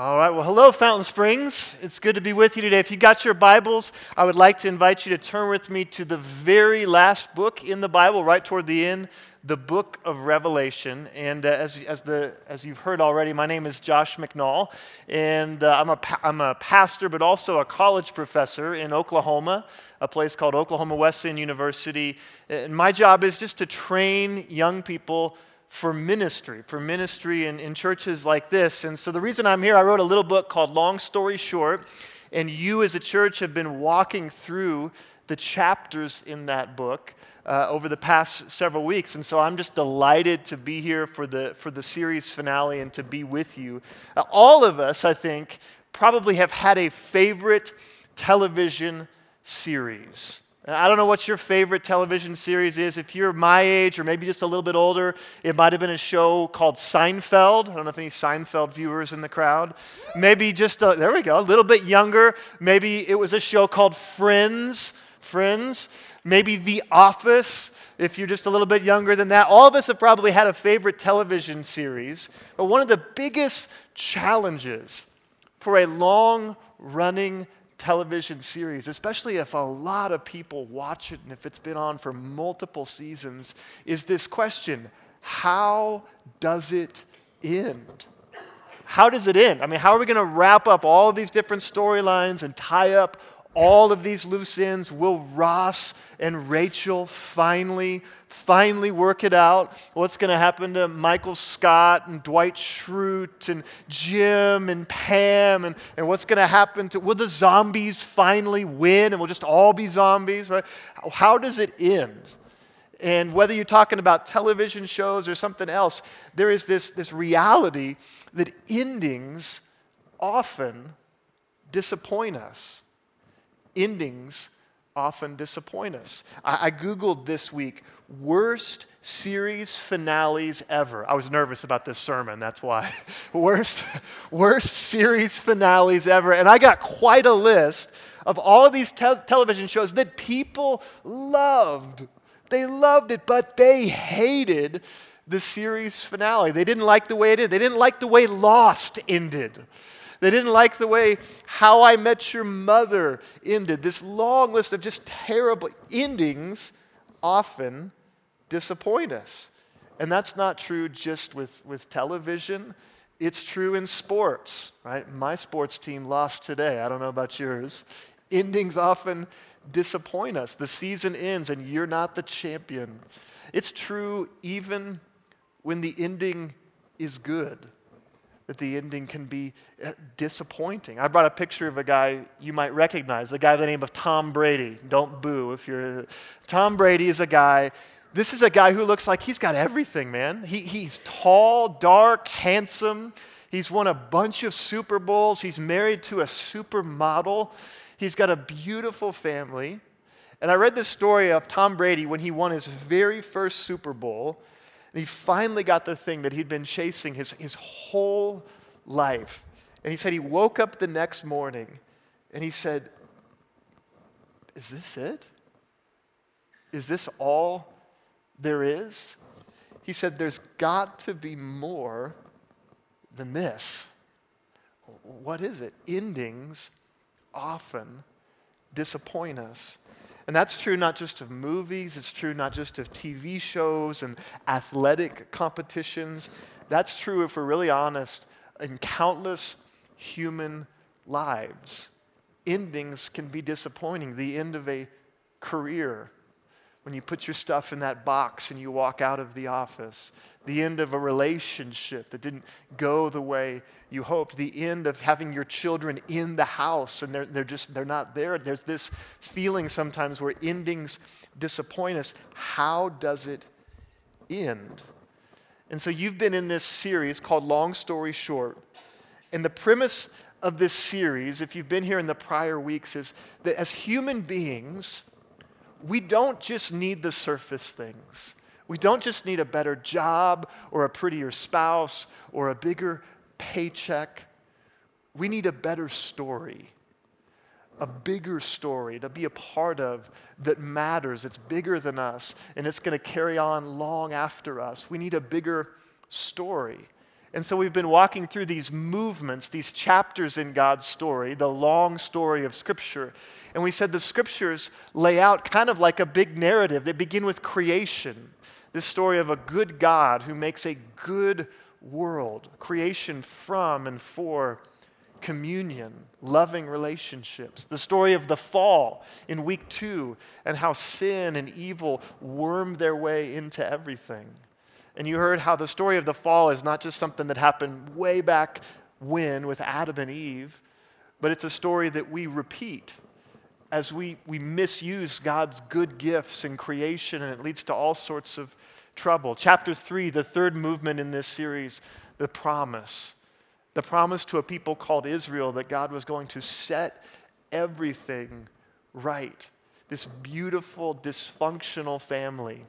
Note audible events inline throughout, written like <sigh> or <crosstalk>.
All right, well, hello, Fountain Springs. It's good to be with you today. If you got your Bibles, I would like to invite you to turn with me to the very last book in the Bible, right toward the end, the book of Revelation. And uh, as, as, the, as you've heard already, my name is Josh McNall, and uh, I'm, a, I'm a pastor, but also a college professor in Oklahoma, a place called Oklahoma Wesleyan University. And my job is just to train young people for ministry, for ministry in, in churches like this. And so the reason I'm here, I wrote a little book called Long Story Short, and you as a church have been walking through the chapters in that book. Uh, over the past several weeks. And so I'm just delighted to be here for the, for the series finale and to be with you. Uh, all of us, I think, probably have had a favorite television series. I don't know what your favorite television series is. If you're my age or maybe just a little bit older, it might have been a show called Seinfeld. I don't know if any Seinfeld viewers in the crowd. Maybe just, a, there we go, a little bit younger. Maybe it was a show called Friends. Friends. Maybe The Office, if you're just a little bit younger than that. All of us have probably had a favorite television series. But one of the biggest challenges for a long running television series, especially if a lot of people watch it and if it's been on for multiple seasons, is this question how does it end? How does it end? I mean, how are we going to wrap up all these different storylines and tie up all of these loose ends? Will Ross and Rachel finally, finally work it out? What's going to happen to Michael Scott and Dwight Schrute and Jim and Pam? And, and what's going to happen to, will the zombies finally win and we'll just all be zombies, right? How does it end? And whether you're talking about television shows or something else, there is this, this reality that endings often disappoint us. Endings often disappoint us. I, I, Googled this week worst series finales ever. I was nervous about this sermon, that's why. <laughs> worst, worst series finales ever. And I got quite a list of all of these te- television shows that people loved. They loved it, but they hated the series finale. They didn't like the way it ended. They didn't like the way Lost ended. They didn't like the way How I Met Your Mother ended. This long list of just terrible endings often disappoint us. And that's not true just with, with television. It's true in sports, right? My sports team lost today. I don't know about yours. Endings often disappoint us. The season ends and you're not the champion. It's true even when the ending is good that the ending can be uh, disappointing. I brought a picture of a guy you might recognize, the guy by the name of Tom Brady. Don't boo if you're. Tom Brady is a guy. This is a guy who looks like he's got everything, man. He, he's tall, dark, handsome. He's won a bunch of Super Bowls. He's married to a supermodel. He's got a beautiful family. And I read this story of Tom Brady when he won his very first Super Bowl. And he finally got the thing that he'd been chasing his, his whole life. And he said he woke up the next morning and he said, Is this it? Is this all there is? He said, There's got to be more than this. What is it? Endings often disappoint us. And that's true not just of movies, it's true not just of TV shows and athletic competitions. That's true, if we're really honest, in countless human lives. Endings can be disappointing. The end of a career, when you put your stuff in that box and you walk out of the office, the end of a relationship that didn't go the way you hoped, the end of having your children in the house and they're, they're just they're not there. There's this feeling sometimes where endings disappoint us. How does it end? And so you've been in this series called Long Story Short. And the premise of this series, if you've been here in the prior weeks, is that as human beings, we don't just need the surface things. We don't just need a better job or a prettier spouse or a bigger paycheck. We need a better story, a bigger story to be a part of that matters. It's bigger than us and it's going to carry on long after us. We need a bigger story. And so we've been walking through these movements, these chapters in God's story, the long story of Scripture. And we said the Scriptures lay out kind of like a big narrative. They begin with creation, this story of a good God who makes a good world, creation from and for communion, loving relationships. The story of the fall in week two and how sin and evil wormed their way into everything. And you heard how the story of the fall is not just something that happened way back when with Adam and Eve, but it's a story that we repeat as we, we misuse God's good gifts in creation, and it leads to all sorts of trouble. Chapter three, the third movement in this series, the promise. The promise to a people called Israel that God was going to set everything right. This beautiful, dysfunctional family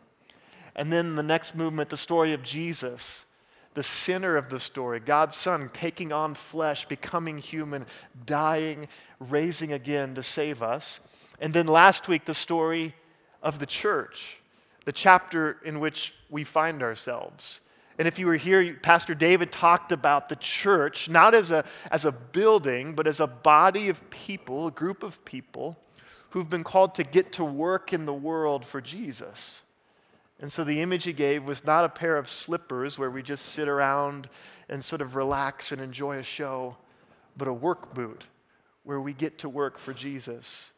and then the next movement, the story of Jesus, the center of the story, God's Son taking on flesh, becoming human, dying, raising again to save us. And then last week, the story of the church, the chapter in which we find ourselves. And if you were here, Pastor David talked about the church, not as a, as a building, but as a body of people, a group of people who've been called to get to work in the world for Jesus. And so the image he gave was not a pair of slippers where we just sit around and sort of relax and enjoy a show, but a work boot where we get to work for Jesus.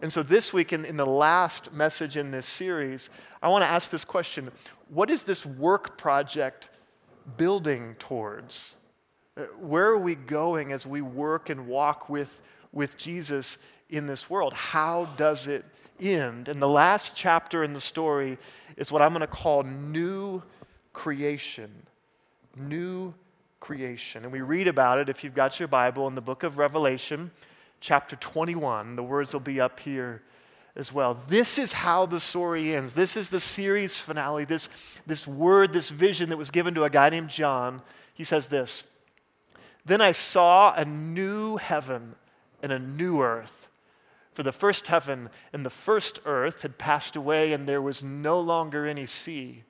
And so this week, in, in the last message in this series, I want to ask this question What is this work project building towards? Uh, where are we going as we work and walk with, with Jesus in this world? How does it end? And the last chapter in the story is what I'm going to call new creation. New creation. And we read about it, if you've got your Bible, in the book of Revelation, chapter 21. The words will be up here as well. This is how the story ends. This is the series finale. This, this word, this vision that was given to a guy named John. He says this Then I saw a new heaven and a new earth. For the first heaven and the first earth had passed away, and there was no longer any sea.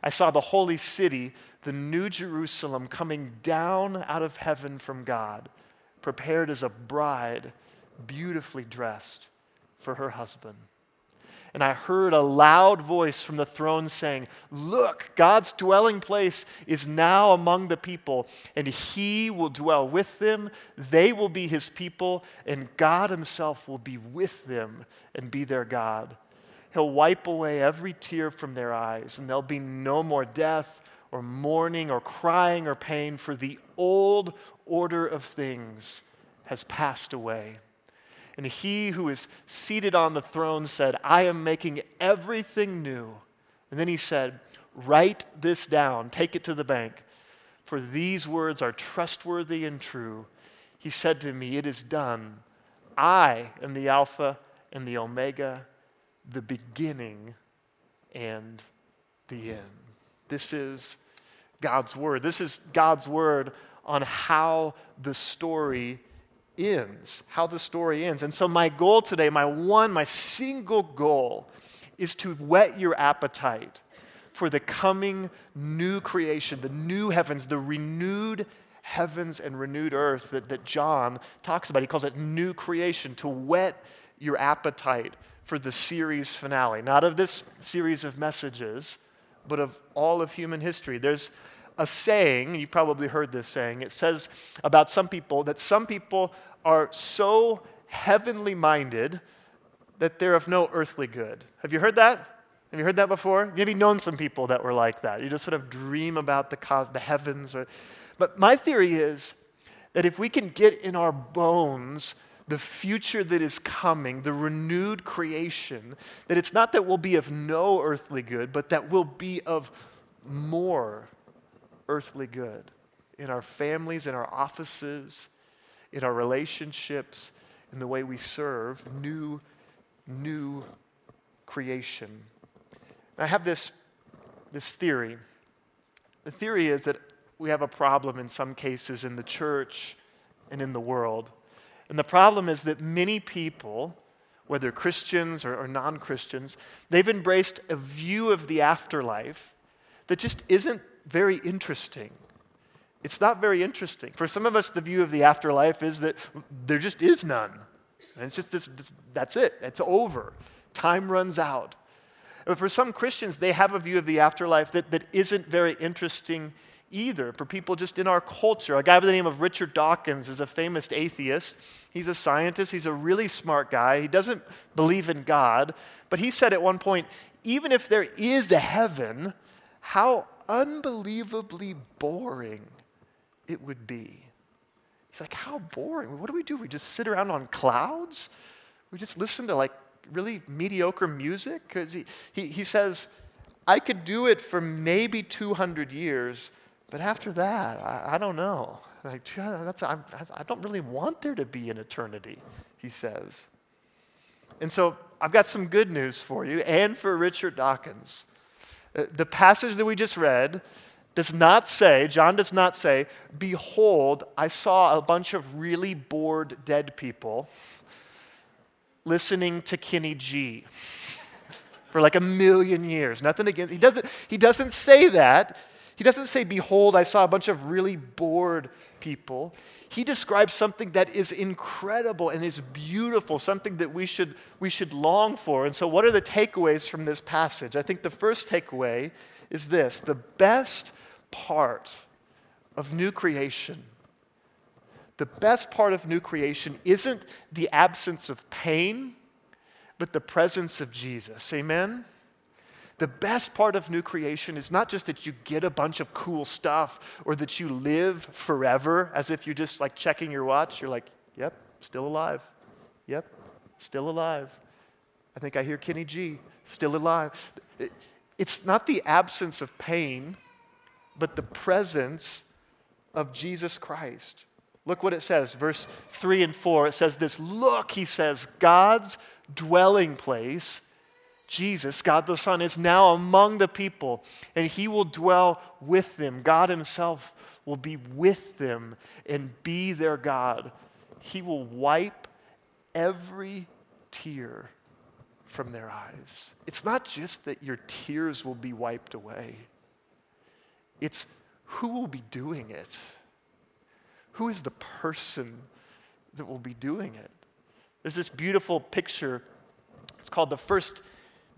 I saw the holy city, the new Jerusalem, coming down out of heaven from God, prepared as a bride, beautifully dressed for her husband and I heard a loud voice from the throne saying, Look, God's dwelling place is now among the people, and he will dwell with them. They will be his people, and God himself will be with them and be their God. He'll wipe away every tear from their eyes, and there'll be no more death or mourning or crying or pain, for the old order of things has passed away. And he who is seated on the throne said, I am making everything new. And then he said, Write this down, take it to the bank, for these words are trustworthy and true. He said to me, It is done. I am the Alpha and the Omega, the beginning and the end. This is God's word. This is God's word on how the story ends, how the story ends. And so, my goal today, my one, my single goal, is to whet your appetite for the coming new creation, the new heavens, the renewed heavens and renewed earth that, that John talks about. He calls it new creation, to whet your appetite for the series finale, not of this series of messages, but of all of human history. There's a saying, you probably heard this saying, it says about some people that some people are so heavenly minded that they're of no earthly good. Have you heard that? Have you heard that before? You maybe known some people that were like that. You just sort of dream about the cause, the heavens. Or, but my theory is that if we can get in our bones the future that is coming, the renewed creation, that it's not that we'll be of no earthly good, but that we'll be of more earthly good in our families, in our offices, in our relationships, in the way we serve, new, new creation. And I have this, this theory. The theory is that we have a problem in some cases in the church and in the world. And the problem is that many people, whether Christians or, or non Christians, they've embraced a view of the afterlife that just isn't very interesting. It's not very interesting. For some of us, the view of the afterlife is that there just is none. And it's just this, this that's it, it's over. Time runs out. But for some Christians, they have a view of the afterlife that, that isn't very interesting either. For people just in our culture, a guy by the name of Richard Dawkins is a famous atheist. He's a scientist, he's a really smart guy. He doesn't believe in God, but he said at one point even if there is a heaven, how unbelievably boring it would be. He's like, How boring? What do we do? We just sit around on clouds? We just listen to like really mediocre music? Because he, he, he says, I could do it for maybe 200 years, but after that, I, I don't know. Like, <laughs> that's, I, I don't really want there to be an eternity, he says. And so I've got some good news for you and for Richard Dawkins. Uh, the passage that we just read does not say, John does not say, Behold, I saw a bunch of really bored dead people listening to Kenny G <laughs> for like a million years. Nothing against, he doesn't, he doesn't say that. He doesn't say, Behold, I saw a bunch of really bored people. He describes something that is incredible and is beautiful, something that we should, we should long for. And so, what are the takeaways from this passage? I think the first takeaway is this the best part of new creation the best part of new creation isn't the absence of pain, but the presence of Jesus. Amen? The best part of new creation is not just that you get a bunch of cool stuff or that you live forever as if you're just like checking your watch. You're like, yep, still alive. Yep, still alive. I think I hear Kenny G, still alive. It's not the absence of pain, but the presence of Jesus Christ. Look what it says, verse 3 and 4. It says this Look, he says, God's dwelling place, Jesus, God the Son, is now among the people, and he will dwell with them. God himself will be with them and be their God. He will wipe every tear from their eyes. It's not just that your tears will be wiped away, it's who will be doing it. Who is the person that will be doing it? There's this beautiful picture. It's called the first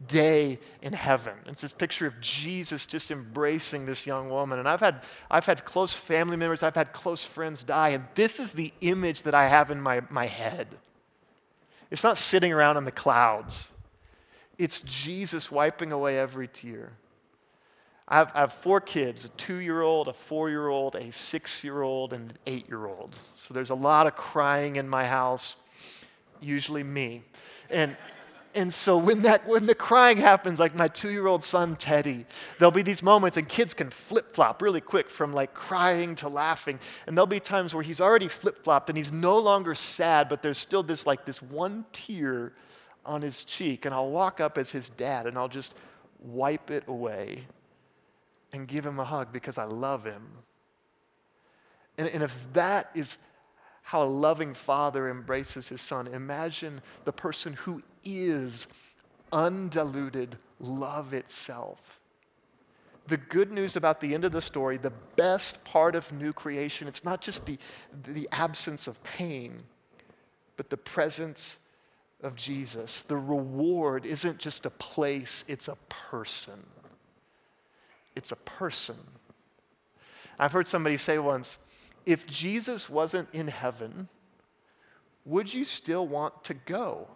day in heaven. It's this picture of Jesus just embracing this young woman. And I've had, I've had close family members, I've had close friends die, and this is the image that I have in my, my head. It's not sitting around in the clouds, it's Jesus wiping away every tear. I have, I have four kids a two year old, a four year old, a six year old, and an eight year old. So there's a lot of crying in my house, usually me. And, and so when, that, when the crying happens, like my two year old son Teddy, there'll be these moments, and kids can flip flop really quick from like crying to laughing. And there'll be times where he's already flip flopped and he's no longer sad, but there's still this like this one tear on his cheek. And I'll walk up as his dad and I'll just wipe it away and give him a hug because I love him. And, and if that is how a loving father embraces his son, imagine the person who is undiluted love itself. The good news about the end of the story, the best part of new creation, it's not just the, the absence of pain, but the presence of Jesus. The reward isn't just a place, it's a person it's a person. I've heard somebody say once if Jesus wasn't in heaven, would you still want to go?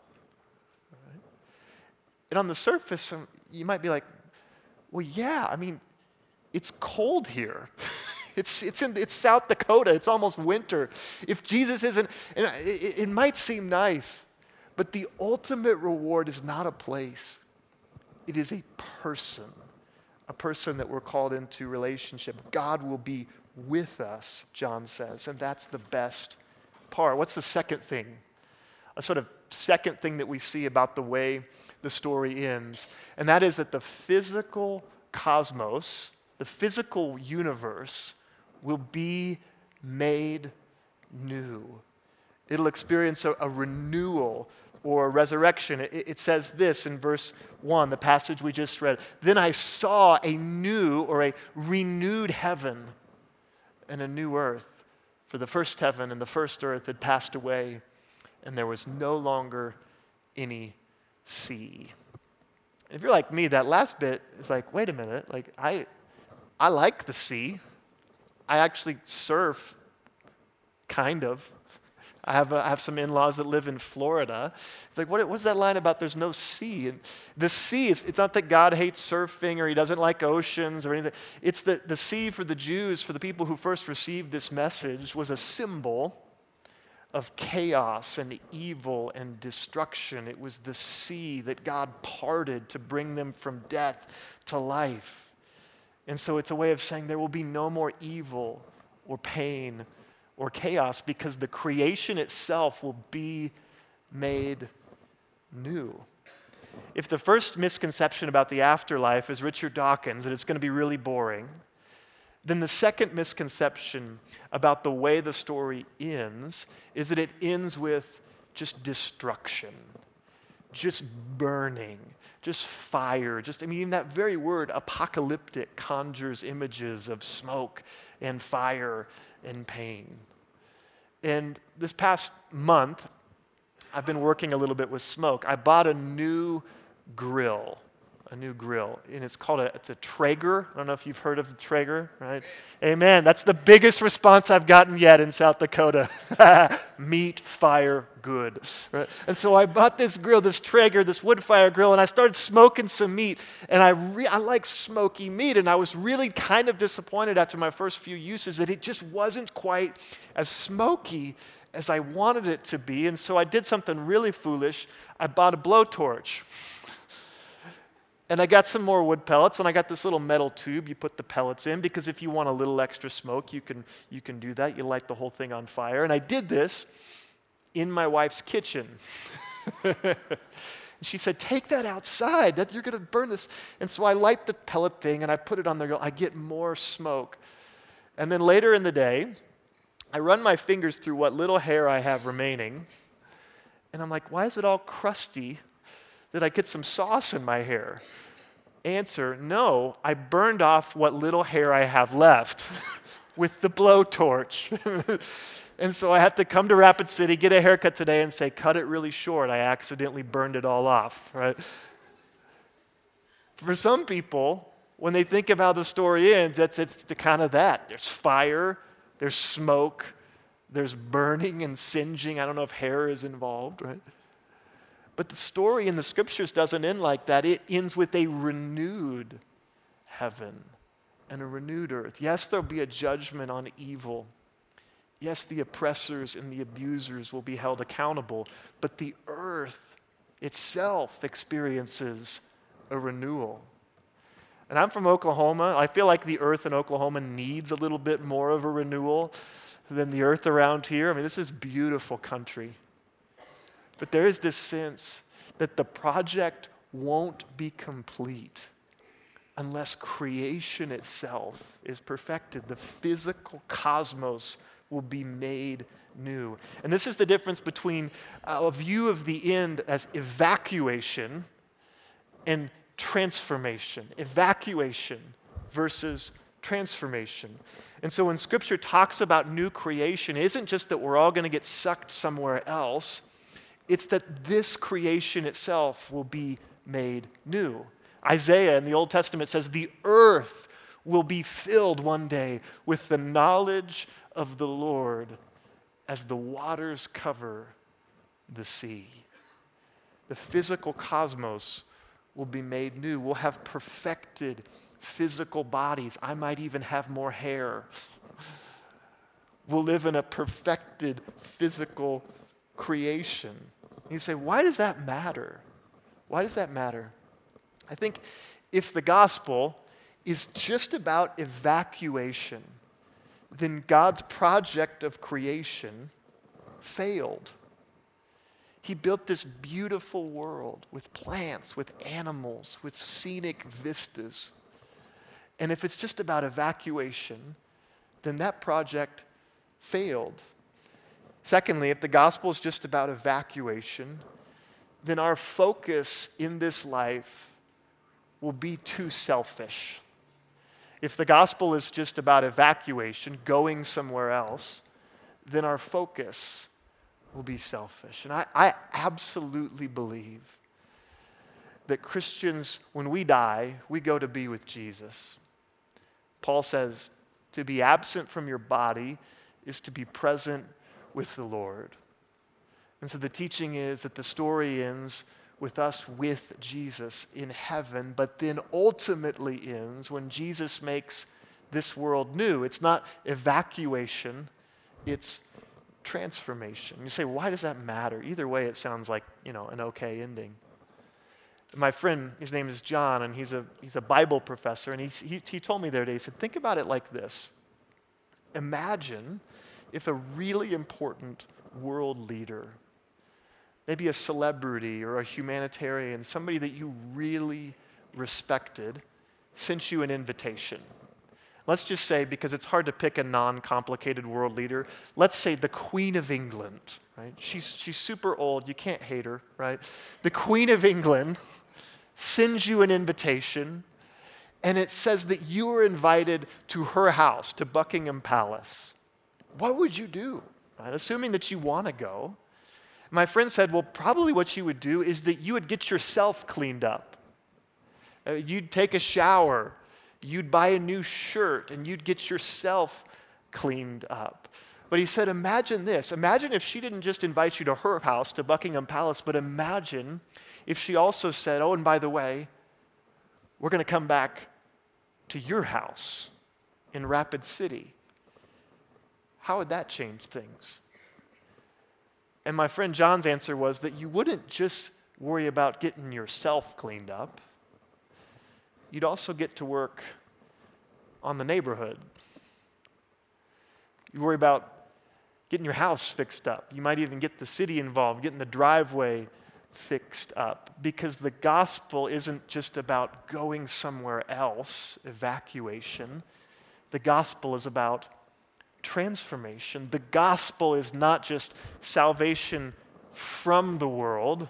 And on the surface, you might be like, well, yeah, I mean, it's cold here. <laughs> it's, it's, in, it's South Dakota. It's almost winter. If Jesus isn't, and it, it might seem nice, but the ultimate reward is not a place, it is a person a person that we're called into relationship. God will be with us, John says, and that's the best part. What's the second thing? A sort of second thing that we see about the way the story ends, and that is that the physical cosmos, the physical universe, will be made new. It'll experience a, a renewal or a resurrection. It, it, says this in verse 1, the passage we just read. Then I saw a new or a renewed heaven and a new earth. For the first heaven and the first earth had passed away, and there was no longer any sea. If you're like me, that last bit is like, wait a minute, like I, I like the sea. I actually surf, kind of. I have, a, I have some in laws that live in Florida. It's like, what, what's that line about there's no sea? And the sea, it's, it's not that God hates surfing or he doesn't like oceans or anything. It's that the sea for the Jews, for the people who first received this message, was a symbol of chaos and evil and destruction. It was the sea that God parted to bring them from death to life. And so it's a way of saying there will be no more evil or pain or chaos because the creation itself will be made new. If the first misconception about the afterlife is Richard Dawkins and it's going to be really boring, then the second misconception about the way the story ends is that it ends with just destruction, just burning, just fire. Just, I mean, that very word, apocalyptic, conjures images of smoke and fire and pain. And this past month, I've been working a little bit with smoke. I bought a new grill, a new grill, and it's called a it's a Traeger. I don't know if you've heard of Traeger, right? Amen. That's the biggest response I've gotten yet in South Dakota. <laughs> Meat, fire, good. Right? And so I bought this grill, this Traeger, this wood fire grill, and I started smoking some meat. And I, re- I like smoky meat, and I was really kind of disappointed after my first few uses that it just wasn't quite as smoky as I wanted it to be. And so I did something really foolish. I bought a blowtorch. And I got some more wood pellets, and I got this little metal tube you put the pellets in because if you want a little extra smoke, you can, you can do that. You light the whole thing on fire. And I did this in my wife's kitchen. <laughs> and she said, Take that outside, that you're going to burn this. And so I light the pellet thing and I put it on there. I get more smoke. And then later in the day, I run my fingers through what little hair I have remaining. And I'm like, Why is it all crusty? Did I get some sauce in my hair? Answer No, I burned off what little hair I have left <laughs> with the blowtorch. <laughs> And so I have to come to Rapid City, get a haircut today, and say, cut it really short. I accidentally burned it all off, right? For some people, when they think of how the story ends, that's it's the kind of that. There's fire, there's smoke, there's burning and singeing. I don't know if hair is involved, right? But the story in the scriptures doesn't end like that. It ends with a renewed heaven and a renewed earth. Yes, there'll be a judgment on evil. Yes, the oppressors and the abusers will be held accountable, but the earth itself experiences a renewal. And I'm from Oklahoma. I feel like the earth in Oklahoma needs a little bit more of a renewal than the earth around here. I mean, this is beautiful country. But there is this sense that the project won't be complete unless creation itself is perfected. The physical cosmos will be made new. And this is the difference between uh, a view of the end as evacuation and transformation. Evacuation versus transformation. And so when scripture talks about new creation, isn't just that we're all going to get sucked somewhere else, it's that this creation itself will be made new. Isaiah in the Old Testament says, The earth will be filled one day with the knowledge of the Lord as the waters cover the sea. The physical cosmos will be made new. We'll have perfected physical bodies. I might even have more hair. We'll live in a perfected physical creation. you say, why does that matter? Why does that matter? I think if the gospel is just about evacuation, then God's project of creation failed. He built this beautiful world with plants, with animals, with scenic vistas. And if it's just about evacuation, then that project failed. Secondly, if the gospel is just about evacuation, then our focus in this life will be too selfish. if the gospel is just about evacuation, going somewhere else, then our focus will be selfish. And I, I absolutely believe that Christians, when we die, we go to be with Jesus. Paul says, to be absent from your body is to be present with the Lord. And so the teaching is that the story ends with us with Jesus in heaven, but then ultimately ends when Jesus makes this world new. It's not evacuation, it's transformation. You say, why does that matter? Either way, it sounds like, you know, an okay ending. My friend, his name is John, and he's a, he's a Bible professor, and he, he, he told me the other day, he said, think about it like this. Imagine if a really important world leader maybe a celebrity or a humanitarian, somebody that you really respected, sent you an invitation. Let's just say, because it's hard to pick a non complicated world leader, let's say the Queen of England, right? She's, she's super old, you can't hate her, right? The Queen of England sends you an invitation, and it says that you are invited to her house, to Buckingham Palace. What would you do? Right? Assuming that you want to go, my friend said, Well, probably what you would do is that you would get yourself cleaned up. Uh, you'd take a shower, you'd buy a new shirt, and you'd get yourself cleaned up. But he said, Imagine this. Imagine if she didn't just invite you to her house, to Buckingham Palace, but imagine if she also said, Oh, and by the way, we're going to come back to your house in Rapid City. How would that change things? And my friend John's answer was that you wouldn't just worry about getting yourself cleaned up, you'd also get to work on the neighborhood. You worry about getting your house fixed up. You might even get the city involved, getting the driveway fixed up. Because the gospel isn't just about going somewhere else, evacuation. The gospel is about transformation. The gospel is not just salvation from the world,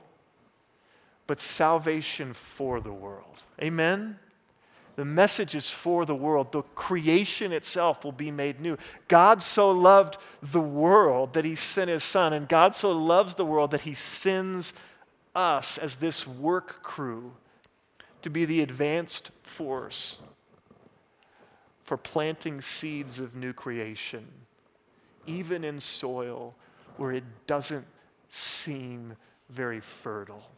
but salvation for the world. Amen? The message is for the world. The creation itself will be made new. God so loved the world that he sent his son, and God so loves the world that he sends us as this work crew to be the advanced force for planting seeds of new creation, even in soil where it doesn't seem very fertile.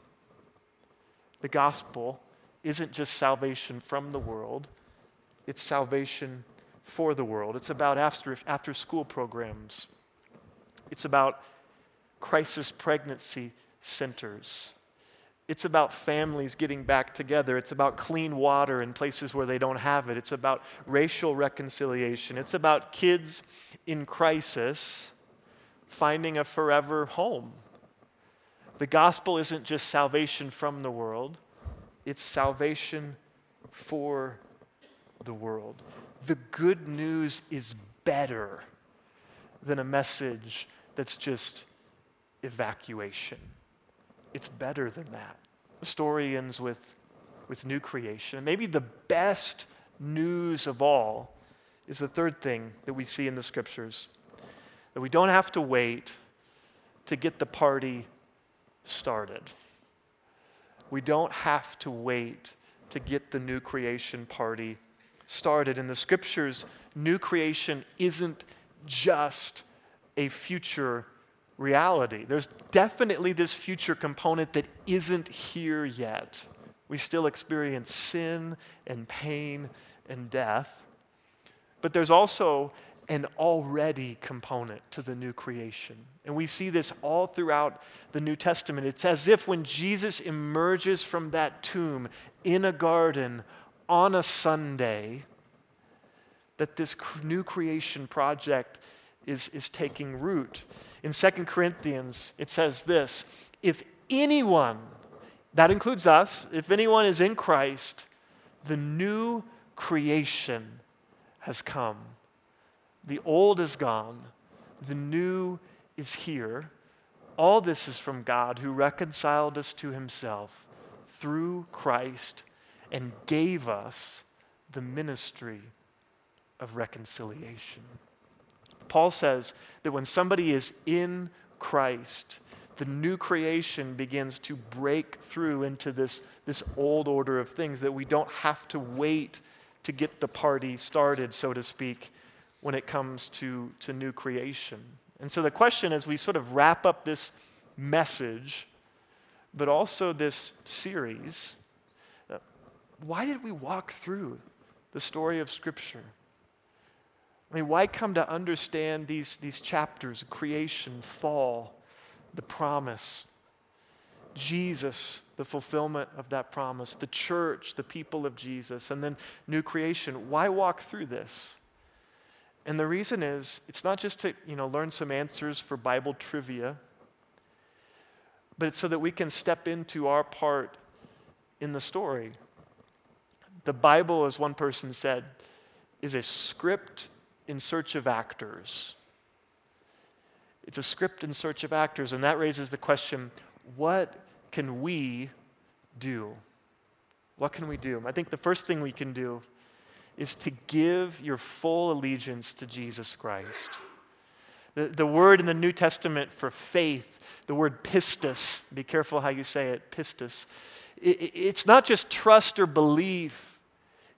The gospel isn't just salvation from the world, it's salvation for the world. It's about after, after school programs, it's about crisis pregnancy centers. It's about families getting back together. It's about clean water in places where they don't have it. It's about racial reconciliation. It's about kids in crisis finding a forever home. The gospel isn't just salvation from the world, it's salvation for the world. The good news is better than a message that's just evacuation. It's better than that. The story ends with, with new creation. maybe the best news of all is the third thing that we see in the scriptures that we don't have to wait to get the party started. We don't have to wait to get the new creation party started. In the scriptures, new creation isn't just a future reality. There's definitely this future component that isn't here yet. We still experience sin and pain and death. But there's also an already component to the new creation. And we see this all throughout the New Testament. It's as if when Jesus emerges from that tomb in a garden on a Sunday, that this new creation project is, is taking root. In 2 Corinthians, it says this If anyone, that includes us, if anyone is in Christ, the new creation has come. The old is gone, the new is here. All this is from God who reconciled us to himself through Christ and gave us the ministry of reconciliation. Paul says that when somebody is in Christ, the new creation begins to break through into this, this old order of things that we don't have to wait to get the party started, so to speak, when it comes to, to new creation. And so the question as we sort of wrap up this message, but also this series, uh, why did we walk through the story of Scripture? I mean, why come to understand these, these chapters creation, fall, the promise, Jesus, the fulfillment of that promise, the church, the people of Jesus, and then new creation? Why walk through this? And the reason is it's not just to you know, learn some answers for Bible trivia, but it's so that we can step into our part in the story. The Bible, as one person said, is a script in search of actors. It's a script in search of actors, and that raises the question what can we do? What can we do? I think the first thing we can do is to give your full allegiance to Jesus Christ. The, the word in the New Testament for faith, the word pistis, be careful how you say it, pistis, it, it's not just trust or belief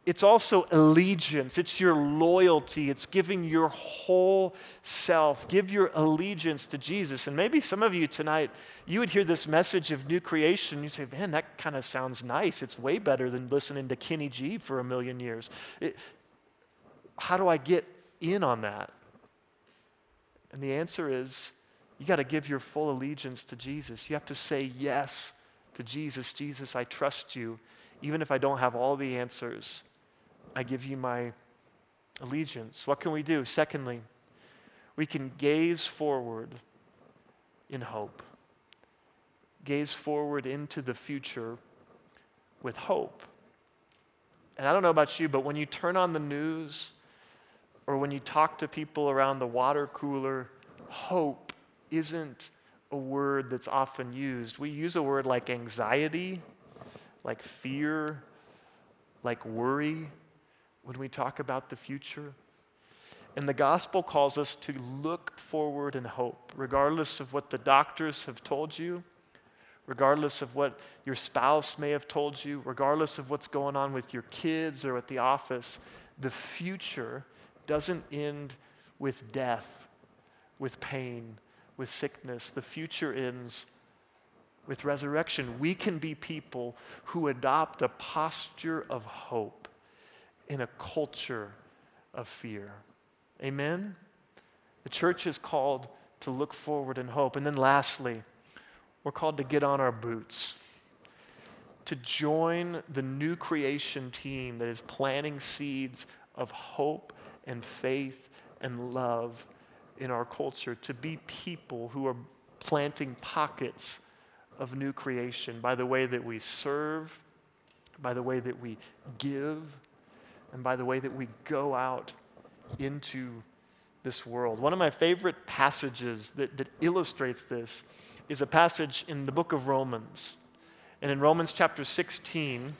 it's also allegiance. It's your loyalty. It's giving your whole self. Give your allegiance to Jesus. And maybe some of you tonight, you would hear this message of new creation. You say, man, that kind of sounds nice. It's way better than listening to Kenny G for a million years. It, how do I get in on that? And the answer is you got to give your full allegiance to Jesus. You have to say yes to Jesus. Jesus, I trust you, even if I don't have all the answers. I give you my allegiance. What can we do? Secondly, we can gaze forward in hope. Gaze forward into the future with hope. And I don't know about you, but when you turn on the news or when you talk to people around the water cooler, hope isn't a word that's often used. We use a word like anxiety, like fear, like worry when we talk about the future. And the gospel calls us to look forward in hope, regardless of what the doctors have told you, regardless of what your spouse may have told you, regardless of what's going on with your kids or at the office. The future doesn't end with death, with pain, with sickness. The future ends with resurrection. We can be people who adopt a posture of hope in a culture of fear. Amen? The church is called to look forward in hope. And then lastly, we're called to get on our boots, to join the new creation team that is planting seeds of hope and faith and love in our culture, to be people who are planting pockets of new creation by the way that we serve, by the way that we give, and by the way that we go out into this world. One of my favorite passages that, that illustrates this is a passage in the book of Romans. And in Romans chapter 16,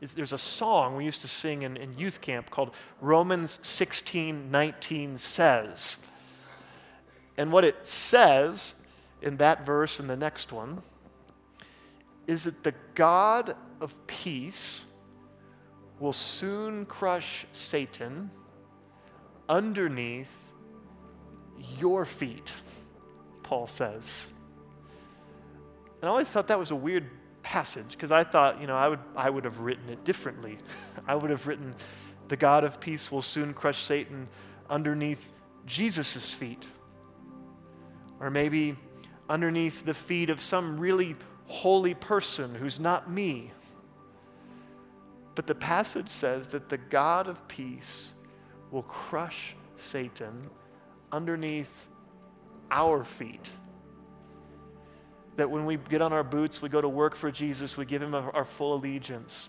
there's a song we used to sing in, in youth camp called Romans 16 19 says. And what it says in that verse and the next one is that the God of peace will soon crush Satan underneath your feet, Paul says. And I always thought that was a weird passage because I thought, you know, I would, I would have written it differently. <laughs> I would have written, the God of peace will soon crush Satan underneath Jesus' feet. Or maybe underneath the feet of some really holy person who's not me. But the passage says that the God of peace will crush Satan underneath our feet. That when we get on our boots, we go to work for Jesus, we give him our full allegiance.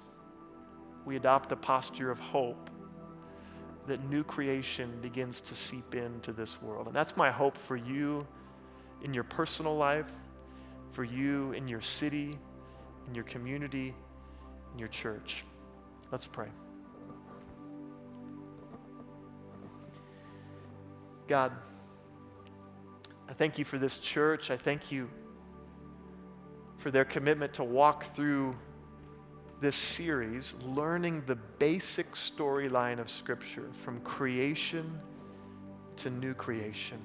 We adopt a posture of hope that new creation begins to seep into this world. And that's my hope for you in your personal life, for you in your city, in your community, in your church. Let's pray. God, I thank you for this church. I thank you for their commitment to walk through this series, learning the basic storyline of Scripture from creation to new creation.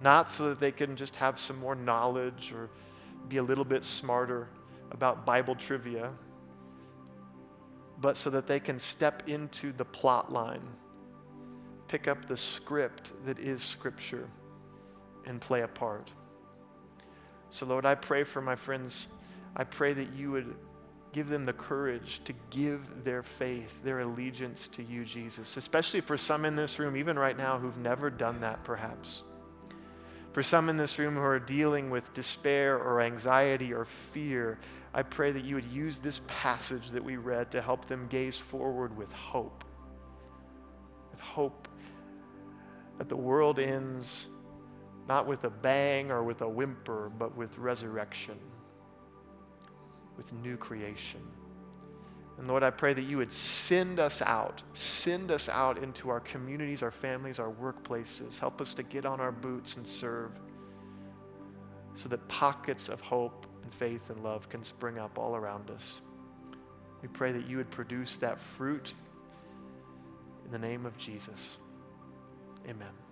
Not so that they can just have some more knowledge or be a little bit smarter about Bible trivia, but so that they can step into the plot line, pick up the script that is Scripture, and play a part. So, Lord, I pray for my friends. I pray that you would give them the courage to give their faith, their allegiance to you, Jesus, especially for some in this room, even right now, who've never done that, perhaps. For some in this room who are dealing with despair or anxiety or fear, I pray that you would use this passage that we read to help them gaze forward with hope. With hope that the world ends not with a bang or with a whimper, but with resurrection, with new creation. And Lord, I pray that you would send us out, send us out into our communities, our families, our workplaces. Help us to get on our boots and serve so that pockets of hope and faith and love can spring up all around us. We pray that you would produce that fruit in the name of Jesus. Amen.